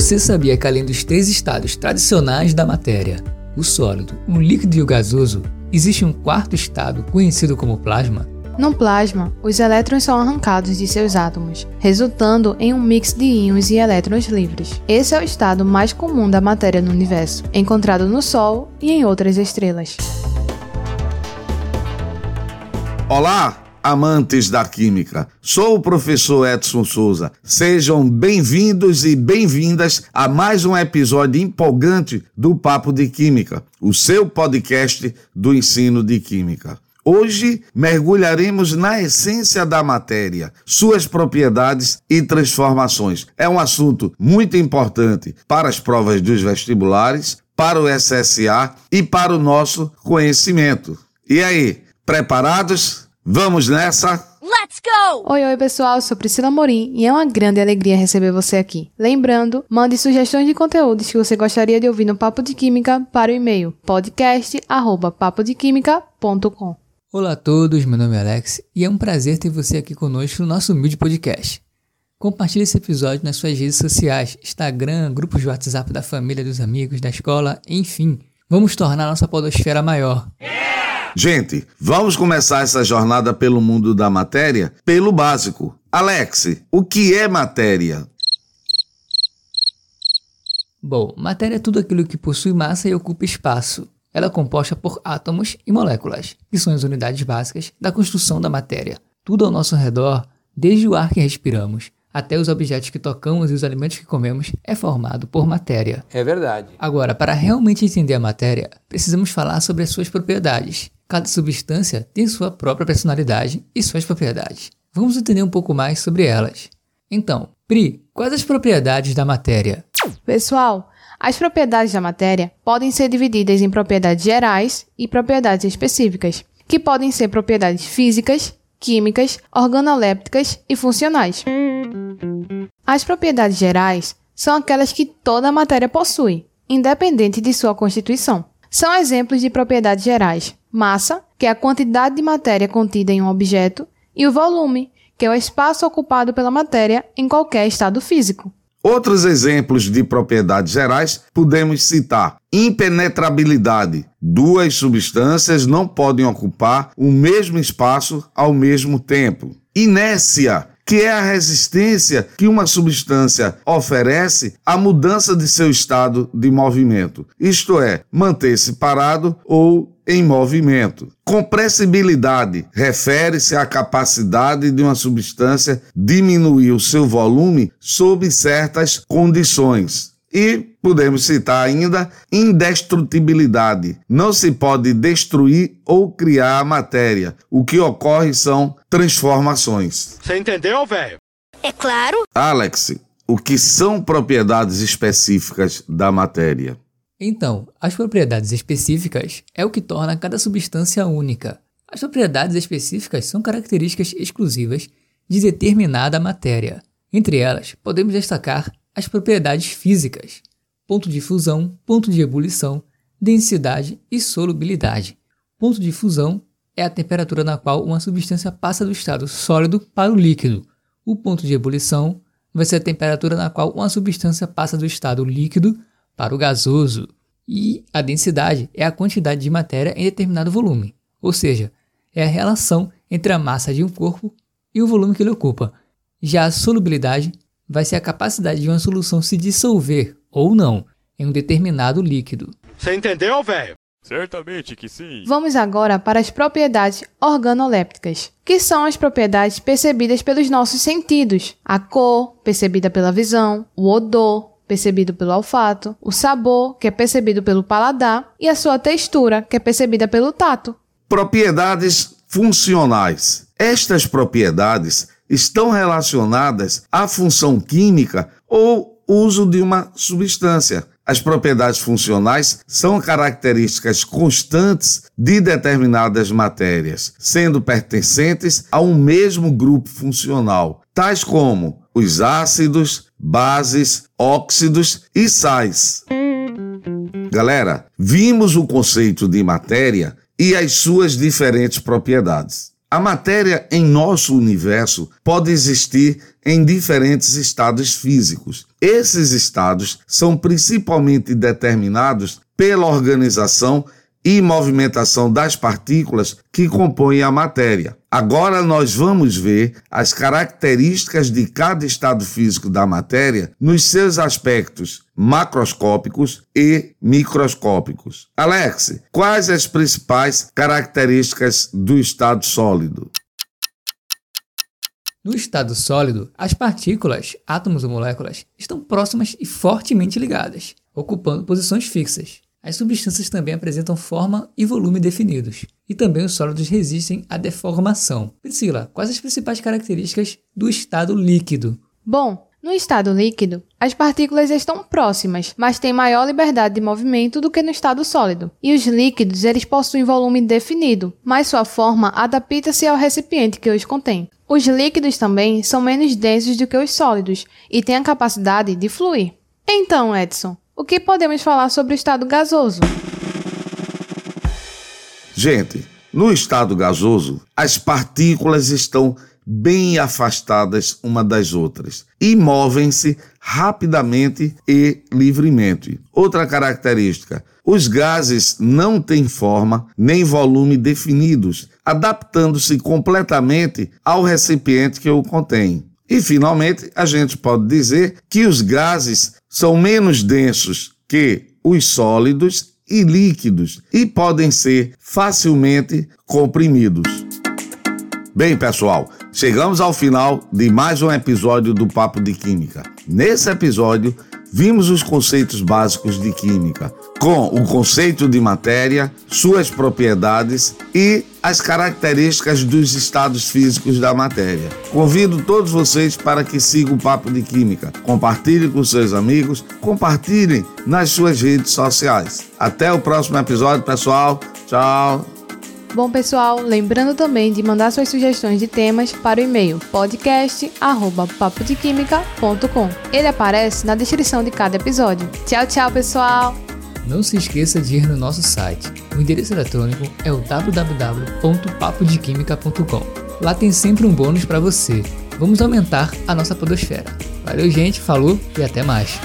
Você sabia que além dos três estados tradicionais da matéria, o sólido, o líquido e o gasoso, existe um quarto estado conhecido como plasma? No plasma, os elétrons são arrancados de seus átomos, resultando em um mix de íons e elétrons livres. Esse é o estado mais comum da matéria no universo, encontrado no Sol e em outras estrelas. Olá, amantes da química. Sou o professor Edson Souza. Sejam bem-vindos e bem-vindas a mais um episódio empolgante do Papo de Química, o seu podcast do ensino de química. Hoje mergulharemos na essência da matéria, suas propriedades e transformações. É um assunto muito importante para as provas dos vestibulares, para o SSA e para o nosso conhecimento. E aí, preparados? Vamos nessa? Let's go! Oi, oi, pessoal, eu sou Priscila Morim e é uma grande alegria receber você aqui. Lembrando, mande sugestões de conteúdos que você gostaria de ouvir no Papo de Química para o e-mail podcast@papodequimica.com. Olá a todos, meu nome é Alex e é um prazer ter você aqui conosco no nosso humilde podcast. Compartilhe esse episódio nas suas redes sociais, Instagram, grupos de WhatsApp da família, dos amigos, da escola, enfim. Vamos tornar nossa podosfera maior. Gente, vamos começar essa jornada pelo mundo da matéria pelo básico. Alex, o que é matéria? Bom, matéria é tudo aquilo que possui massa e ocupa espaço. Ela é composta por átomos e moléculas, que são as unidades básicas da construção da matéria. Tudo ao nosso redor, desde o ar que respiramos até os objetos que tocamos e os alimentos que comemos, é formado por matéria. É verdade. Agora, para realmente entender a matéria, precisamos falar sobre as suas propriedades. Cada substância tem sua própria personalidade e suas propriedades. Vamos entender um pouco mais sobre elas. Então, Pri, quais as propriedades da matéria? Pessoal, as propriedades da matéria podem ser divididas em propriedades gerais e propriedades específicas, que podem ser propriedades físicas, químicas, organolépticas e funcionais. As propriedades gerais são aquelas que toda matéria possui, independente de sua constituição. São exemplos de propriedades gerais: massa, que é a quantidade de matéria contida em um objeto, e o volume, que é o espaço ocupado pela matéria em qualquer estado físico. Outros exemplos de propriedades gerais podemos citar impenetrabilidade. Duas substâncias não podem ocupar o mesmo espaço ao mesmo tempo. Inércia, que é a resistência que uma substância oferece à mudança de seu estado de movimento, isto é, manter-se parado ou em movimento. Compressibilidade refere-se à capacidade de uma substância diminuir o seu volume sob certas condições. E podemos citar ainda indestrutibilidade. Não se pode destruir ou criar a matéria. O que ocorre são transformações. Você entendeu, velho? É claro. Alex, o que são propriedades específicas da matéria? Então, as propriedades específicas é o que torna cada substância única. As propriedades específicas são características exclusivas de determinada matéria. Entre elas, podemos destacar as propriedades físicas: ponto de fusão, ponto de ebulição, densidade e solubilidade. Ponto de fusão é a temperatura na qual uma substância passa do estado sólido para o líquido. O ponto de ebulição vai ser a temperatura na qual uma substância passa do estado líquido para o gasoso. E a densidade é a quantidade de matéria em determinado volume, ou seja, é a relação entre a massa de um corpo e o volume que ele ocupa. Já a solubilidade vai ser a capacidade de uma solução se dissolver ou não em um determinado líquido. Você entendeu, velho? Certamente que sim. Vamos agora para as propriedades organolépticas, que são as propriedades percebidas pelos nossos sentidos: a cor, percebida pela visão, o odor, percebido pelo olfato, o sabor, que é percebido pelo paladar, e a sua textura, que é percebida pelo tato. Propriedades funcionais. Estas propriedades estão relacionadas à função química ou uso de uma substância. As propriedades funcionais são características constantes de determinadas matérias, sendo pertencentes a um mesmo grupo funcional, tais como os ácidos, bases, óxidos e sais. Galera, vimos o conceito de matéria e as suas diferentes propriedades. A matéria em nosso universo pode existir em diferentes estados físicos. Esses estados são principalmente determinados pela organização e movimentação das partículas que compõem a matéria. Agora nós vamos ver as características de cada estado físico da matéria nos seus aspectos macroscópicos e microscópicos. Alex, quais as principais características do estado sólido? No estado sólido, as partículas, átomos ou moléculas, estão próximas e fortemente ligadas, ocupando posições fixas. As substâncias também apresentam forma e volume definidos, e também os sólidos resistem à deformação. Priscila, quais as principais características do estado líquido? Bom, no estado líquido, as partículas estão próximas, mas têm maior liberdade de movimento do que no estado sólido. E os líquidos, eles possuem volume definido, mas sua forma adapta-se ao recipiente que os contém. Os líquidos também são menos densos do que os sólidos e têm a capacidade de fluir. Então, Edson, o que podemos falar sobre o estado gasoso? Gente, no estado gasoso, as partículas estão bem afastadas uma das outras e movem-se rapidamente e livremente. Outra característica: os gases não têm forma nem volume definidos, adaptando-se completamente ao recipiente que o contém. E, finalmente, a gente pode dizer que os gases são menos densos que os sólidos e líquidos e podem ser facilmente comprimidos. Bem, pessoal, chegamos ao final de mais um episódio do Papo de Química. Nesse episódio, vimos os conceitos básicos de química, com o conceito de matéria, suas propriedades e as características dos estados físicos da matéria. Convido todos vocês para que sigam o Papo de Química, compartilhem com seus amigos, compartilhem nas suas redes sociais. Até o próximo episódio, pessoal. Tchau. Bom, pessoal, lembrando também de mandar suas sugestões de temas para o e-mail podcast@papodequimica.com. Ele aparece na descrição de cada episódio. Tchau, tchau, pessoal. Não se esqueça de ir no nosso site. O endereço eletrônico é o www.papodequimica.com. Lá tem sempre um bônus para você. Vamos aumentar a nossa podosfera. Valeu, gente, falou e até mais.